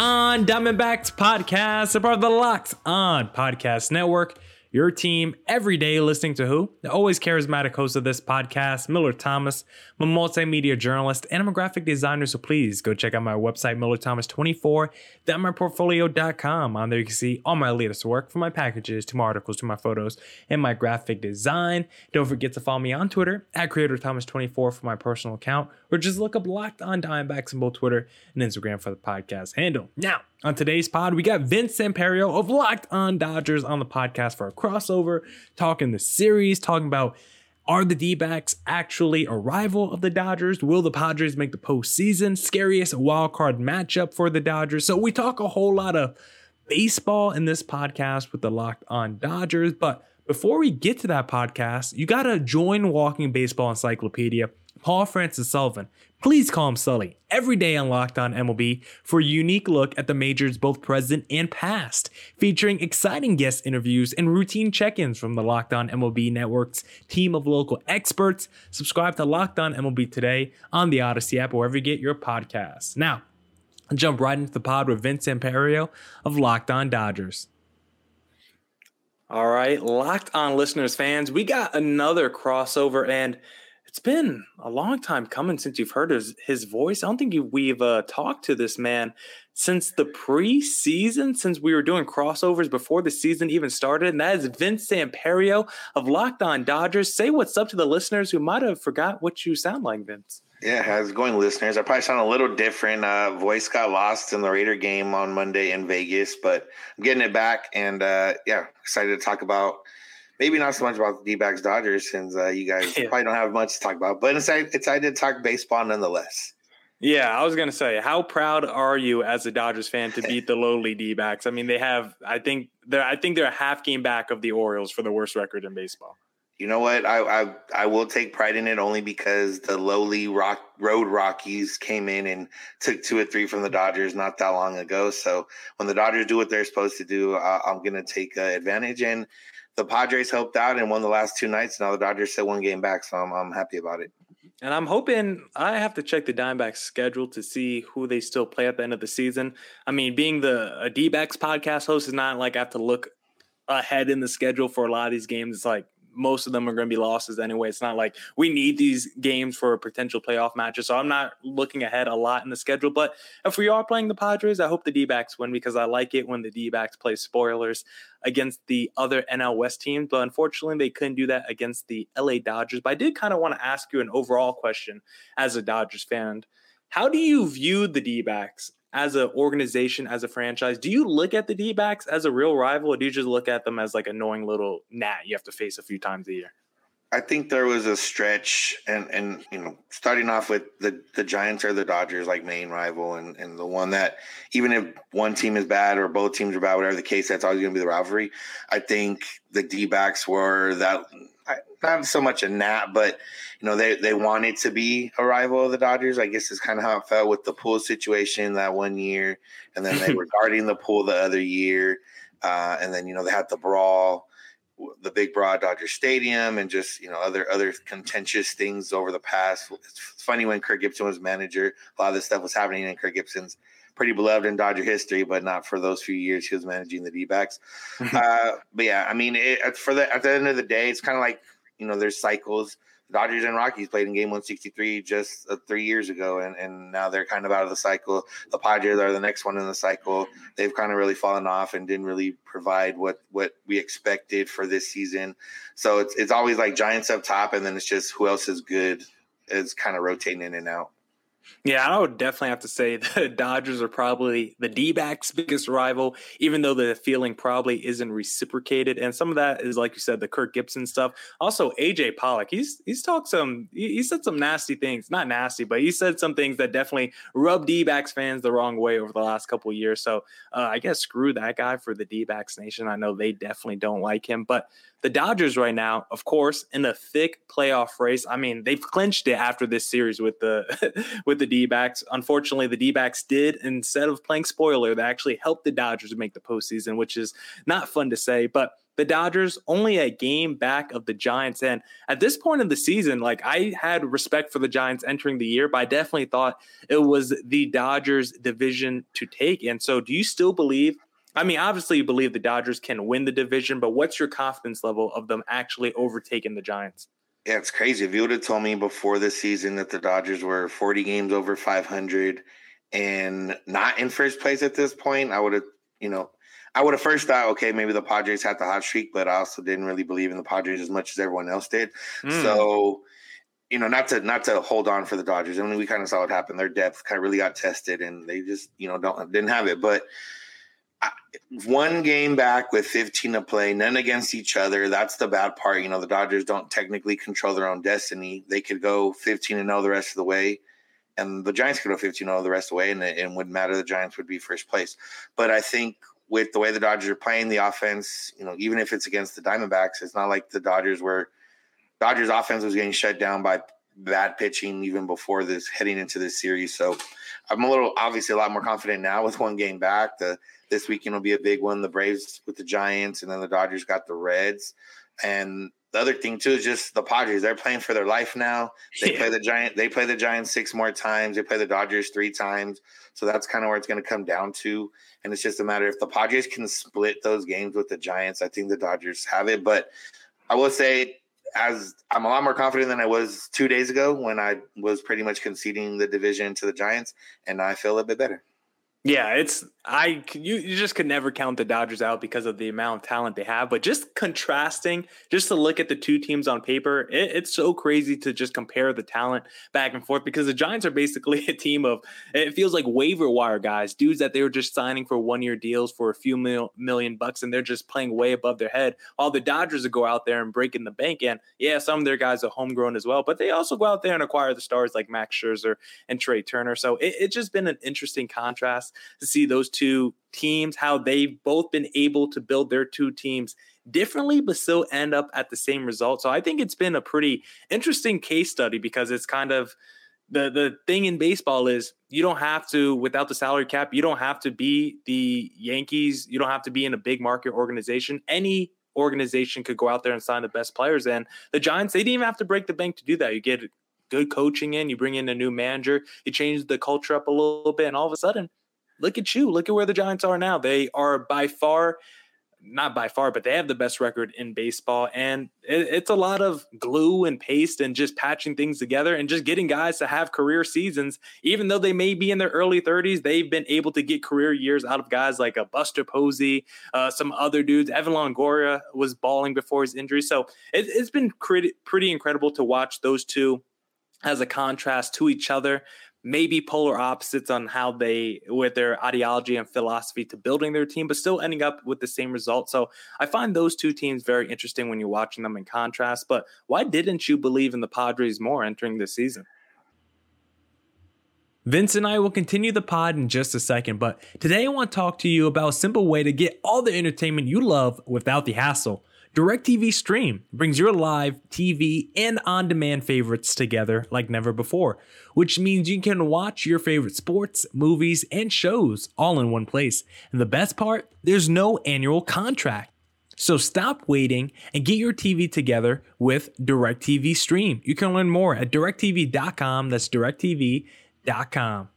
On Diamondbacks podcast, a part of the Locked On Podcast Network. Your team every day listening to who? The always charismatic host of this podcast, Miller Thomas. I'm a multimedia journalist and I'm a graphic designer, so please go check out my website, MillerThomas24, thatmyportfolio.com. On there you can see all my latest work from my packages to my articles to my photos and my graphic design. Don't forget to follow me on Twitter at CreatorThomas24 for my personal account, or just look up Locked On Diamondbacks on both Twitter and Instagram for the podcast handle. Now, on today's pod, we got Vince Samperio of Locked On Dodgers on the podcast for a crossover, talking the series, talking about are the D backs actually a rival of the Dodgers? Will the Padres make the postseason? Scariest wild card matchup for the Dodgers. So we talk a whole lot of baseball in this podcast with the Locked On Dodgers. But before we get to that podcast, you got to join Walking Baseball Encyclopedia Paul Francis Sullivan. Please call him Sully every day on Locked On MLB for a unique look at the majors, both present and past, featuring exciting guest interviews and routine check ins from the Locked On MLB Network's team of local experts. Subscribe to Locked On MLB today on the Audacy app, or wherever you get your podcasts. Now, jump right into the pod with Vince Samperio of Locked On Dodgers. All right, Locked On listeners, fans, we got another crossover and it's been a long time coming since you've heard his, his voice. I don't think you, we've uh, talked to this man since the preseason, since we were doing crossovers before the season even started. And that is Vince Samperio of Locked On Dodgers. Say what's up to the listeners who might have forgot what you sound like, Vince. Yeah, how's it going, listeners? I probably sound a little different. Uh, voice got lost in the Raider game on Monday in Vegas, but I'm getting it back. And uh, yeah, excited to talk about – maybe not so much about the D-backs Dodgers since uh, you guys yeah. probably don't have much to talk about, but it's excited to talk baseball nonetheless. Yeah, I was gonna say, how proud are you as a Dodgers fan to beat the lowly D-backs? I mean, they have, I think they're, I think they're a half game back of the Orioles for the worst record in baseball. You know what? I I, I will take pride in it only because the lowly rock road Rockies came in and took two or three from the Dodgers not that long ago. So when the Dodgers do what they're supposed to do, uh, I'm gonna take uh, advantage and the Padres helped out and won the last two nights. Now the Dodgers sit one game back, so I'm, I'm happy about it. And I'm hoping I have to check the Diamondbacks schedule to see who they still play at the end of the season. I mean, being the a D-backs podcast host is not like I have to look ahead in the schedule for a lot of these games. It's like most of them are going to be losses anyway. It's not like we need these games for a potential playoff matches. So I'm not looking ahead a lot in the schedule. But if we are playing the Padres, I hope the D backs win because I like it when the D backs play spoilers against the other NL West teams. But unfortunately, they couldn't do that against the LA Dodgers. But I did kind of want to ask you an overall question as a Dodgers fan. How do you view the D backs as an organization, as a franchise, do you look at the D backs as a real rival, or do you just look at them as like annoying little gnat you have to face a few times a year? I think there was a stretch, and and you know, starting off with the the Giants or the Dodgers, like main rival, and and the one that even if one team is bad or both teams are bad, whatever the case, that's always going to be the rivalry. I think the D backs were that not so much a nap, but you know they they wanted to be a rival of the Dodgers. I guess is kind of how it felt with the pool situation that one year, and then they were guarding the pool the other year, uh, and then you know they had the brawl, the big broad Dodger Stadium, and just you know other other contentious things over the past. It's funny when Kirk Gibson was manager, a lot of this stuff was happening in Kirk Gibson's pretty beloved in Dodger history, but not for those few years he was managing the D backs. uh, but yeah, I mean, it, for the at the end of the day, it's kind of like you know, there's cycles. Dodgers and Rockies played in game 163 just uh, three years ago, and, and now they're kind of out of the cycle. The Padres are the next one in the cycle. They've kind of really fallen off and didn't really provide what what we expected for this season. So it's it's always like Giants up top, and then it's just who else is good is kind of rotating in and out. Yeah, I would definitely have to say the Dodgers are probably the D backs' biggest rival, even though the feeling probably isn't reciprocated. And some of that is, like you said, the Kirk Gibson stuff. Also, AJ Pollock, he's he's talked some, he, said some nasty things, not nasty, but he said some things that definitely rub D backs fans the wrong way over the last couple years. So uh, I guess screw that guy for the D backs nation. I know they definitely don't like him, but the Dodgers right now, of course, in a thick playoff race. I mean, they've clinched it after this series with the with the D-backs. Unfortunately, the D-backs did instead of playing spoiler, they actually helped the Dodgers make the postseason, which is not fun to say, but the Dodgers only a game back of the Giants. And at this point in the season, like I had respect for the Giants entering the year, but I definitely thought it was the Dodgers division to take. And so do you still believe I mean, obviously, you believe the Dodgers can win the division, but what's your confidence level of them actually overtaking the Giants? Yeah, it's crazy. If you would have told me before the season that the Dodgers were 40 games over 500 and not in first place at this point, I would have, you know, I would have first thought, okay, maybe the Padres had the hot streak, but I also didn't really believe in the Padres as much as everyone else did. Mm. So, you know, not to not to hold on for the Dodgers. I mean, we kind of saw what happened. Their depth kind of really got tested, and they just, you know, don't didn't have it. But one game back with 15 to play, none against each other. That's the bad part. You know, the Dodgers don't technically control their own destiny. They could go 15 and 0 the rest of the way, and the Giants could go 15 0 the rest of the way, and it, it wouldn't matter. The Giants would be first place. But I think with the way the Dodgers are playing the offense, you know, even if it's against the Diamondbacks, it's not like the Dodgers were Dodgers offense was getting shut down by bad pitching even before this heading into this series. So I'm a little obviously a lot more confident now with one game back. The this weekend will be a big one. The Braves with the Giants, and then the Dodgers got the Reds. And the other thing too is just the Padres. They're playing for their life now. They yeah. play the Giant. They play the Giants six more times. They play the Dodgers three times. So that's kind of where it's going to come down to. And it's just a matter if the Padres can split those games with the Giants. I think the Dodgers have it. But I will say, as I'm a lot more confident than I was two days ago when I was pretty much conceding the division to the Giants, and I feel a bit better. Yeah, it's I you, you just could never count the Dodgers out because of the amount of talent they have. But just contrasting, just to look at the two teams on paper, it, it's so crazy to just compare the talent back and forth because the Giants are basically a team of it feels like waiver wire guys, dudes that they were just signing for one year deals for a few mil, million bucks, and they're just playing way above their head. While the Dodgers go out there and break in the bank, and yeah, some of their guys are homegrown as well, but they also go out there and acquire the stars like Max Scherzer and Trea Turner. So it, it's just been an interesting contrast to see those two teams, how they've both been able to build their two teams differently, but still end up at the same result. So I think it's been a pretty interesting case study because it's kind of the the thing in baseball is you don't have to without the salary cap you don't have to be the yankees. You don't have to be in a big market organization. Any organization could go out there and sign the best players and the giants they didn't even have to break the bank to do that. You get good coaching in you bring in a new manager you change the culture up a little bit and all of a sudden look at you. Look at where the Giants are now. They are by far, not by far, but they have the best record in baseball. And it, it's a lot of glue and paste and just patching things together and just getting guys to have career seasons. Even though they may be in their early 30s, they've been able to get career years out of guys like a Buster Posey, uh, some other dudes. Evan Longoria was balling before his injury. So it, it's been pretty, pretty incredible to watch those two as a contrast to each other maybe polar opposites on how they with their ideology and philosophy to building their team but still ending up with the same result so i find those two teams very interesting when you're watching them in contrast but why didn't you believe in the padres more entering this season Vince and I will continue the pod in just a second, but today I want to talk to you about a simple way to get all the entertainment you love without the hassle. DirecTV Stream brings your live TV and on demand favorites together like never before, which means you can watch your favorite sports, movies, and shows all in one place. And the best part, there's no annual contract. So stop waiting and get your TV together with DirecTV Stream. You can learn more at directv.com. That's directv.com.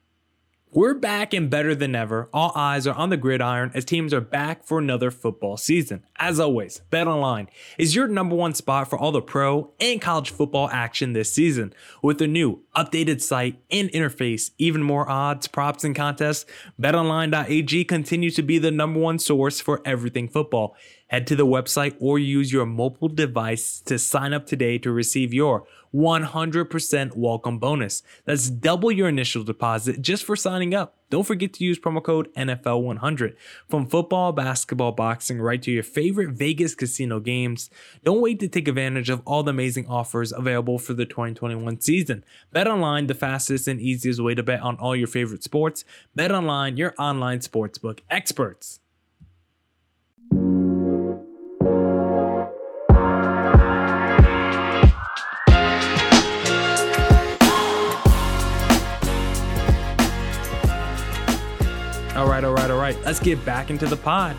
We're back and better than ever. All eyes are on the gridiron as teams are back for another football season. As always, BetOnline is your number one spot for all the pro and college football action this season. With a new updated site and interface, even more odds, props, and contests, betonline.ag continues to be the number one source for everything football. Head to the website or use your mobile device to sign up today to receive your 100% welcome bonus. That's double your initial deposit just for signing up. Don't forget to use promo code NFL100. From football, basketball, boxing, right to your favorite Vegas casino games, don't wait to take advantage of all the amazing offers available for the 2021 season. Bet online, the fastest and easiest way to bet on all your favorite sports. Bet online, your online sportsbook experts. Right, all right, all right. Let's get back into the pod.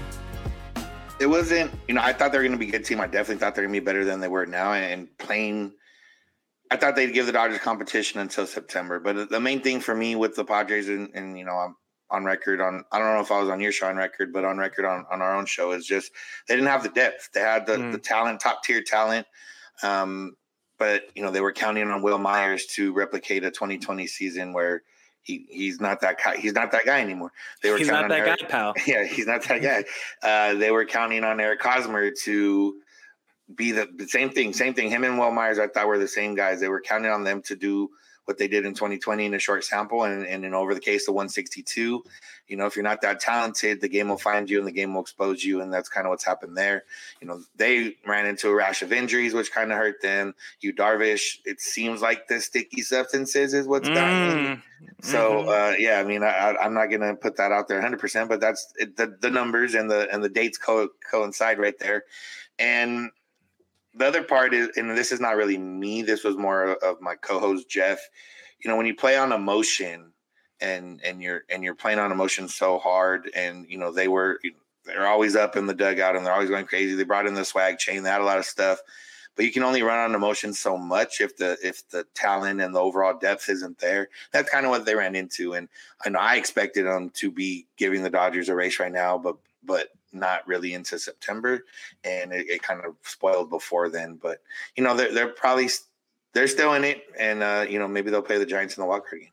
It wasn't, you know, I thought they were going to be a good team. I definitely thought they were going to be better than they were now. And playing, I thought they'd give the Dodgers competition until September. But the main thing for me with the Padres, and, and you know, I'm on record on, I don't know if I was on your show on record, but on record on, on our own show is just they didn't have the depth. They had the, mm. the talent, top tier talent. Um, but, you know, they were counting on Wil Myers to replicate a 2020 season where, he he's not that guy. He's not that guy anymore. They were he's not that Eric, guy, pal. Yeah, he's not that guy. Uh, they were counting on Eric Hosmer to be the, the, same thing. Same thing. Him and Wil Myers, I thought were the same guys. They were counting on them to do what they did in 2020 in a short sample, and and in over the case of 162. You know, if you're not that talented, the game will find you and the game will expose you, and that's kind of what's happened there. You know, they ran into a rash of injuries, which kind of hurt them. Yu Darvish, it seems like the sticky substances is what's gotten mm. him. So mm-hmm. uh, yeah, I mean, I, am not gonna put that out there 100, percent but that's it, the the numbers and the and the dates co- coincide right there, and the other part is, and this is not really me. This was more of my co-host Jeff. You know, when you play on emotion, and and you're and you're playing on emotion so hard, and you know they were they're always up in the dugout and they're always going crazy. They brought in the swag chain, they had a lot of stuff, but you can only run on emotion so much if the if the talent and the overall depth isn't there. That's kind of what they ran into, and I know I expected them to be giving the Dodgers a race right now, but but not really into September, and it, it, kind of spoiled before then. But you know, they're they're probably they're still in it, and uh, you know maybe they'll play the Giants in the card game.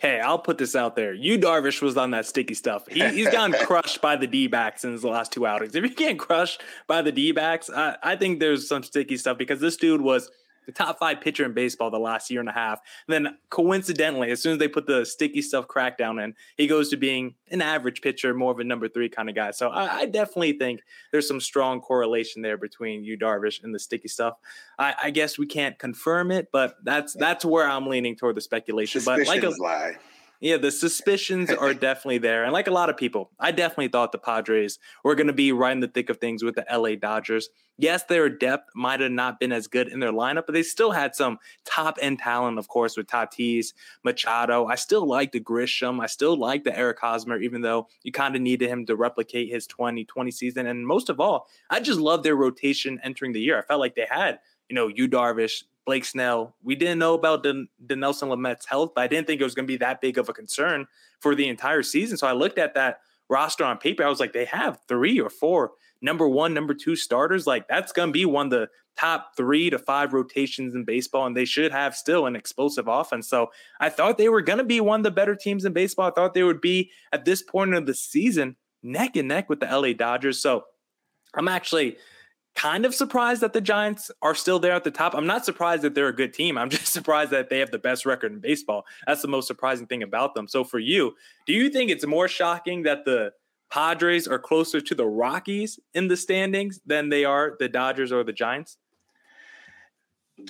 Hey, I'll put this out there. Yu Darvish was on that sticky stuff. He, he's gotten crushed by the D backs in his last two outings. If you can't crushed by the D backs, I, I think there's some sticky stuff because this dude was the top five pitcher in baseball the last year and a half. And then coincidentally, as soon as they put the sticky stuff crackdown in, he goes to being an average pitcher, more of a number three kind of guy. So I, I definitely think there's some strong correlation there between Yu Darvish and the sticky stuff. I, I guess we can't confirm it, but that's that's where I'm leaning toward the speculation. Suspicions but like a lie. Yeah, the suspicions are definitely there. And like a lot of people, I definitely thought the Padres were going to be right in the thick of things with the LA Dodgers. Yes, their depth might have not been as good in their lineup, but they still had some top end talent, of course, with Tatis, Machado. I still like the Grisham. I still like the Eric Hosmer, even though you kind of needed him to replicate his 2020 season. And most of all, I just love their rotation entering the year. I felt like they had, you know, Yu Darvish, Blake Snell. We didn't know about the, Dinelson Lamet's health, but I didn't think it was going to be that big of a concern for the entire season. So I looked at that roster on paper. I was like, they have three or four number one, number two starters. Like that's going to be one of the top three to five rotations in baseball, and they should have still an explosive offense. So I thought they were going to be one of the better teams in baseball. I thought they would be at this point of the season neck and neck with the LA Dodgers. So I'm actually kind of surprised that the Giants are still there at the top. I'm not surprised that they're a good team. I'm just surprised that they have the best record in baseball. That's the most surprising thing about them. So for you, do you think it's more shocking that the Padres are closer to the Rockies in the standings than they are the Dodgers or the Giants?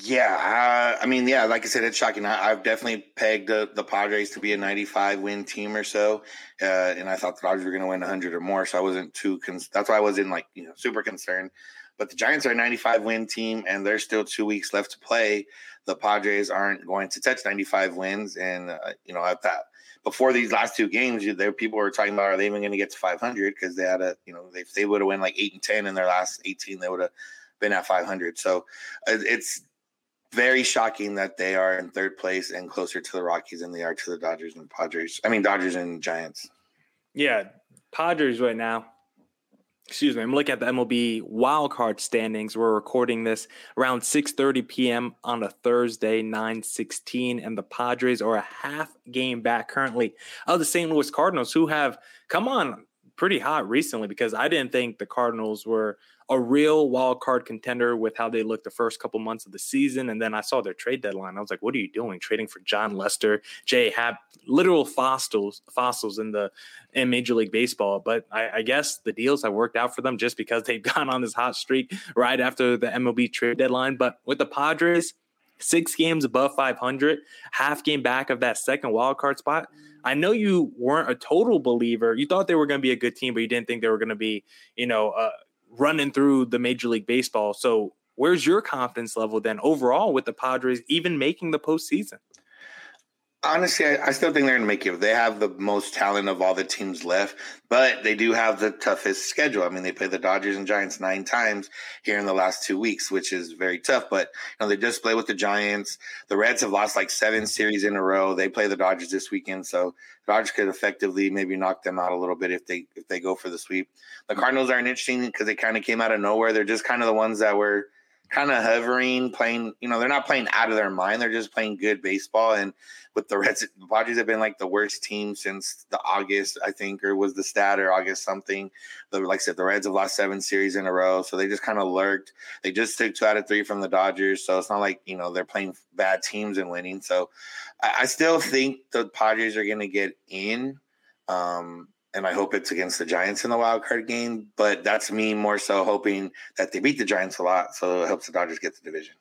Yeah, uh, I mean, yeah, like I said, it's shocking. I, have definitely pegged the, the, Padres to be a 95 win team or so, uh, and I thought the Dodgers were going to win 100 or more, so I wasn't too. That's why I wasn't like you know super concerned. But the Giants are a 95 win team, and there's still two weeks left to play. The Padres aren't going to touch 95 wins, and uh, you know at that before these last two games, there people were talking about are they even going to get to 500 because they had a you know if they would have won like eight and 10 in their last 18, they would have been at 500. So uh, it's very shocking that they are in third place and closer to the Rockies than they are to the Dodgers and Padres. I mean Dodgers and Giants. Yeah, Padres right now excuse me, I'm looking at the MLB wildcard standings. We're recording this around 6:30 p.m. on a Thursday, 9:16, and the Padres are a half game back currently of the St. Louis Cardinals, who have come on pretty hot recently because I didn't think the Cardinals were a real wild card contender with how they looked the first couple months of the season. And then I saw their trade deadline. I was like, what are you doing? Trading for Jon Lester, Jay Happ, literal fossils, fossils in the in Major League Baseball. But I, I guess the deals have worked out for them just because they've gone on this hot streak right after the MLB trade deadline. But with the Padres, six games above 500, half game back of that second wild card spot. I know you weren't a total believer. You thought they were going to be a good team, but you didn't think they were going to be, you know, uh, running through the Major League Baseball. So, where's your confidence level then overall with the Padres even making the postseason? Honestly, I, I, still think they're going to make it. They have the most talent of all the teams left, but they do have the toughest schedule. I mean, they play the Dodgers and Giants nine times here in the last two weeks, which is very tough. But you know, they just play with the Giants. The Reds have lost like seven series in a row. They play the Dodgers this weekend, so the Dodgers could effectively maybe knock them out a little bit if they if they go for the sweep. The Cardinals aren't interesting because they kind of came out of nowhere. They're just kind of the ones that were kind of hovering, playing. You know, they're not playing out of their mind. They're just playing good baseball and with the Reds, the Padres have been like the worst team since the August, I think, or was the stat or August something. The, like I said, the Reds have lost seven series in a row, so they just kind of lurked. They just took two out of three from the Dodgers, so it's not like you know they're playing bad teams and winning. So I, I still think the Padres are going to get in. Um, and I hope it's against the Giants in the wild card game. But that's me more so hoping that they beat the Giants a lot, so it helps the Dodgers get the division.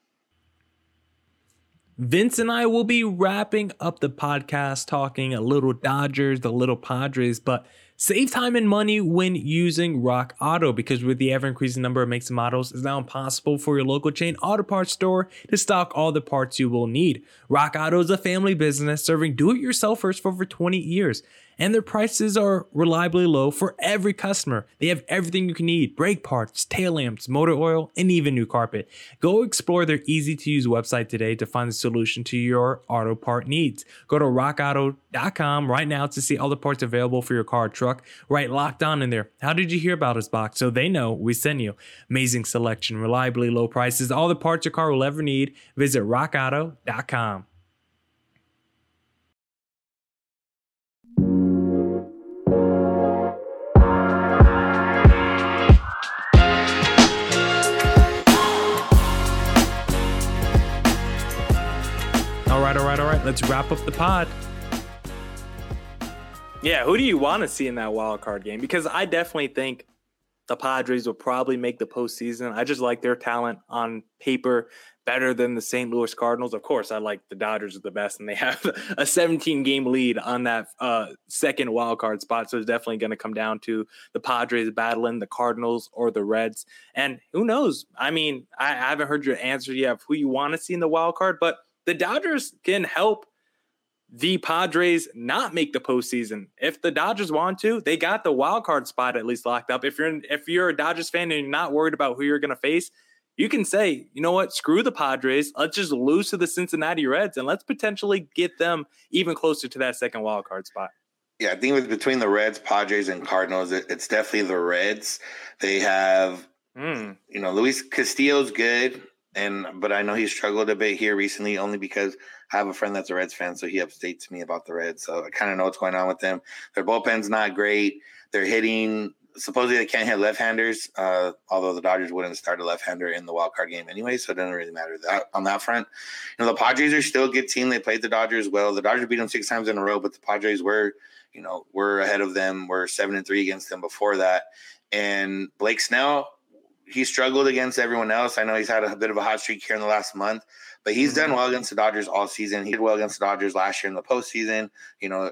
Vince and I will be wrapping up the podcast talking a little Dodgers, the little Padres, but save time and money when using Rock Auto because with the ever increasing number of makes and models, it's now impossible for your local chain auto parts store to stock all the parts you will need. Rock Auto is a family business serving do it yourselfers for over 20 years and their prices are reliably low for every customer. They have everything you can need brake parts, tail lamps, motor oil, and even new carpet. Go explore their easy to use website today to find the solution to your auto part needs. Go to rockauto.com right now to see all the parts available for your car or truck. Right locked on in there. How did you hear about us box? So they know we send you. Amazing selection, reliably low prices, all the parts your car will ever need. Visit rockauto.com. let's wrap up the pod. Yeah, who do you want to see in that wild card game? Because I definitely think the Padres will probably make the postseason. I just like their talent on paper better than the St. Louis Cardinals. Of course, I like the Dodgers are the best, and they have a 17 game lead on that uh, second wild card spot. So it's definitely going to come down to the Padres battling the Cardinals or the Reds. And who knows? I mean, I, I haven't heard your answer yet of who you want to see in the wild card, but the Dodgers can help the Padres not make the postseason. If the Dodgers want to, they got the wild card spot at least locked up. If you're if you're a Dodgers fan and you're not worried about who you're going to face, you can say, you know what, screw the Padres. Let's just lose to the Cincinnati Reds and let's potentially get them even closer to that second wild card spot. Yeah, I think with between the Reds, Padres, and Cardinals, it, it's definitely the Reds. They have, mm. you know, Luis Castillo's good and but I know he struggled a bit here recently, only because I have a friend that's a Reds fan, so he updates me about the Reds. So I kind of know what's going on with them. Their bullpen's not great. They're hitting. Supposedly they can't hit left-handers, uh, although the Dodgers wouldn't start a left-hander in the wild card game anyway, so it doesn't really matter that on that front. You know, the Padres are still a good team. They played the Dodgers well. The Dodgers beat them six times in a row, but the Padres were, you know, were ahead of them. We're seven and three against them before that. And Blake Snell, he struggled against everyone else. I know he's had a bit of a hot streak here in the last month, but he's mm-hmm. done well against the Dodgers all season. He did well against the Dodgers last year in the postseason. You know,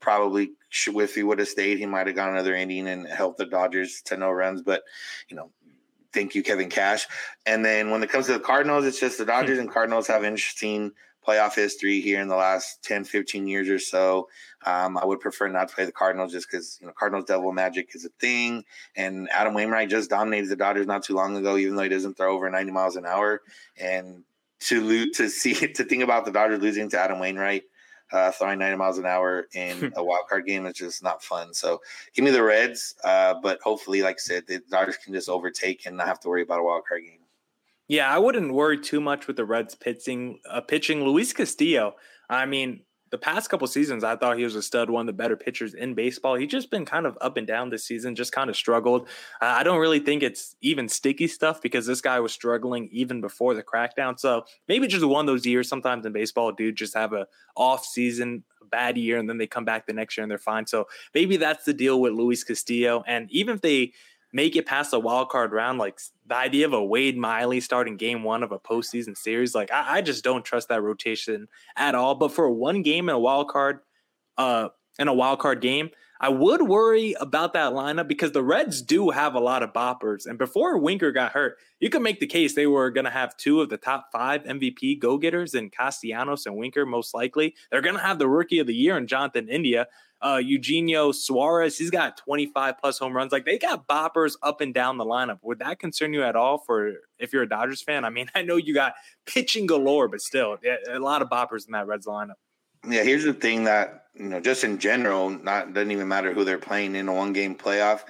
probably if he would have stayed, he might have got another inning and helped the Dodgers to no runs. But you know, thank you, Kevin Cash. And then when it comes to the Cardinals, it's just the Dodgers and Cardinals have interesting playoff history here in the last 10, 15 years or so. Um, I would prefer not to play the Cardinals just because, you know, Cardinals devil magic is a thing. And Adam Wainwright just dominated the Dodgers not too long ago, even though he doesn't throw over 90 miles an hour. And to lose, to see, to think about the Dodgers losing to Adam Wainwright, uh, throwing 90 miles an hour in a wild card game is just not fun. So give me the Reds. Uh, but hopefully, like I said, the Dodgers can just overtake and not have to worry about a wild card game. Yeah, I wouldn't worry too much with the Reds pitching. Uh, pitching Luis Castillo. I mean, the past couple seasons, I thought he was a stud, one of the better pitchers in baseball. He's just been kind of up and down this season, just kind of struggled. Uh, I don't really think it's even sticky stuff because this guy was struggling even before the crackdown. So maybe just one of those years. Sometimes in baseball, dude, just have a off season, bad year, and then they come back the next year and they're fine. So maybe that's the deal with Luis Castillo. And even if they make it past the wild card round, like the idea of a Wade Miley starting game one of a postseason series, like I, I just don't trust that rotation at all. But for one game in a wild card, uh, in a wild card game, I would worry about that lineup because the Reds do have a lot of boppers. And before Winker got hurt, you could make the case they were going to have two of the top five MVP go getters in Castellanos and Winker, most likely. They're going to have the rookie of the year in Jonathan India uh, Eugenio Suarez, he's got 25 plus home runs. Like they got boppers up and down the lineup. Would that concern you at all for if you're a Dodgers fan? I mean, I know you got pitching galore, but still a lot of boppers in that Reds lineup. Yeah, here's the thing that, you know, just in general, not doesn't even matter who they're playing in a one game playoff,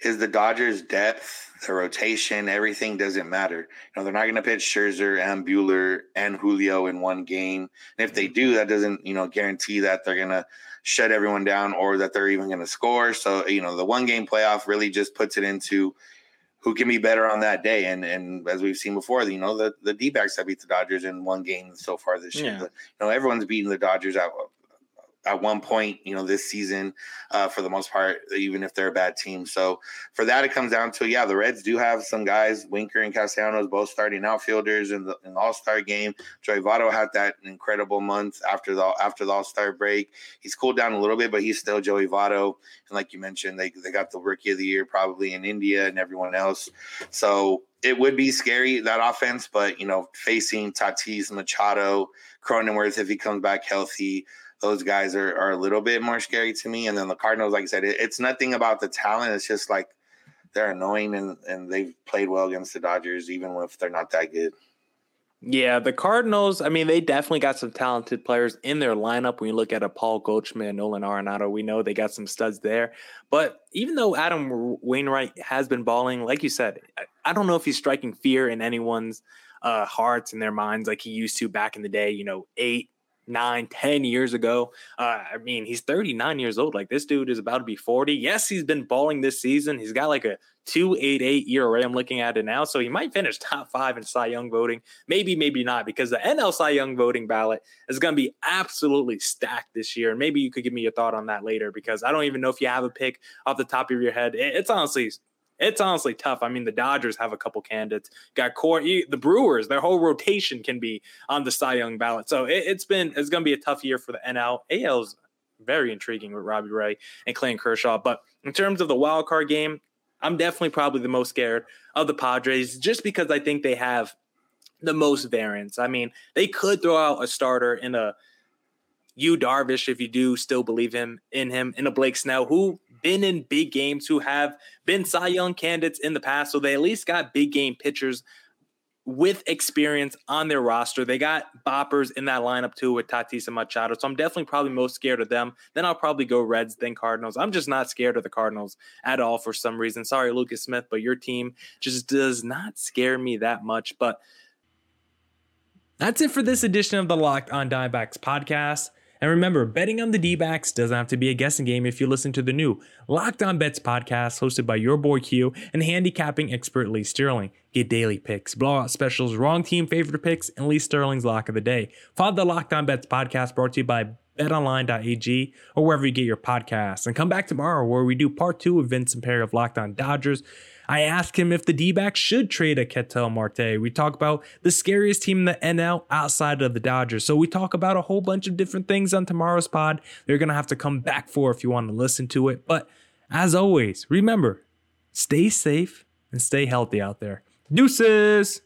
is the Dodgers' depth, the rotation, everything doesn't matter. You know, they're not going to pitch Scherzer and Buehler and Julio in one game. And if they mm-hmm. do, that doesn't, you know, guarantee that they're going to shut everyone down or that they're even going to score. So, you know, the one game playoff really just puts it into who can be better on that day. And and as we've seen before, you know, the, the D backs have beat the Dodgers in one game so far this year. you know, everyone's beating the Dodgers at at one point, you know, this season uh, for the most part, even if they're a bad team. So for that, it comes down to yeah, the Reds do have some guys, Winker and Castellanos, both starting outfielders in the, the All Star game. Joey Votto had that incredible month after the after the All Star break. He's cooled down a little bit, but he's still Joey Votto. And like you mentioned, they they got the Rookie of the Year probably in India and everyone else. So it would be scary that offense, but you know, facing Tatis, Machado, Cronenworth if he comes back healthy those guys are, are a little bit more scary to me. And then the Cardinals, like I said, it, it's nothing about the talent. It's just like they're annoying and, and they've played well against the Dodgers, even if they're not that good. Yeah, the Cardinals, I mean, they definitely got some talented players in their lineup. When you look at a Paul Goldschmidt Nolan Arenado, we know they got some studs there. But even though Adam Wainwright has been balling, like you said, I don't know if he's striking fear in anyone's uh, hearts and their minds like he used to back in the day, you know, eight, nine, ten years ago. Uh, I mean, he's 39 years old. Like this dude is about to be 40. Yes, he's been balling this season. He's got like a 288 ERA. I'm looking at it now. So he might finish top five in Cy Young voting. Maybe, maybe not, because the NL Cy Young voting ballot is going to be absolutely stacked this year. And maybe you could give me your thought on that later, because I don't even know if you have a pick off the top of your head. It's honestly it's honestly tough. I mean, the Dodgers have a couple candidates. Got core the Brewers, their whole rotation can be on the Cy Young ballot. So it, has been it's going to be a tough year for the NL. AL's very intriguing with Robbie Ray and Clayton Kershaw. But in terms of the wild card game, I'm definitely probably the most scared of the Padres just because I think they have the most variance. I mean, they could throw out a starter in a Yu Darvish if you do still believe him in him in a Blake Snell who been in big games, who have been Cy Young candidates in the past. So they at least got big game pitchers with experience on their roster. They got boppers in that lineup too with Tatis and Machado. So I'm definitely probably most scared of them. Then I'll probably go Reds, then Cardinals. I'm just not scared of the Cardinals at all for some reason. Sorry, Lucas Smith, but your team just does not scare me that much. But that's it for this edition of the Locked on Diamondbacks podcast. And remember, betting on the D backs doesn't have to be a guessing game if you listen to the new Locked On Bets podcast hosted by your boy Q and handicapping expert Lee Sterling. Get daily picks, blowout specials, wrong team favorite picks, and Lee Sterling's lock of the day. Follow the Locked On Bets podcast brought to you by betonline.ag or wherever you get your podcasts. And come back tomorrow where we do part two of Vince Samperio of Locked On Dodgers. I asked him if the D backs should trade a Ketel Marte. We talk about the scariest team in the NL outside of the Dodgers. So we talk about a whole bunch of different things on tomorrow's pod. They're going to have to come back for if you want to listen to it. But as always, remember, stay safe and stay healthy out there. Deuces!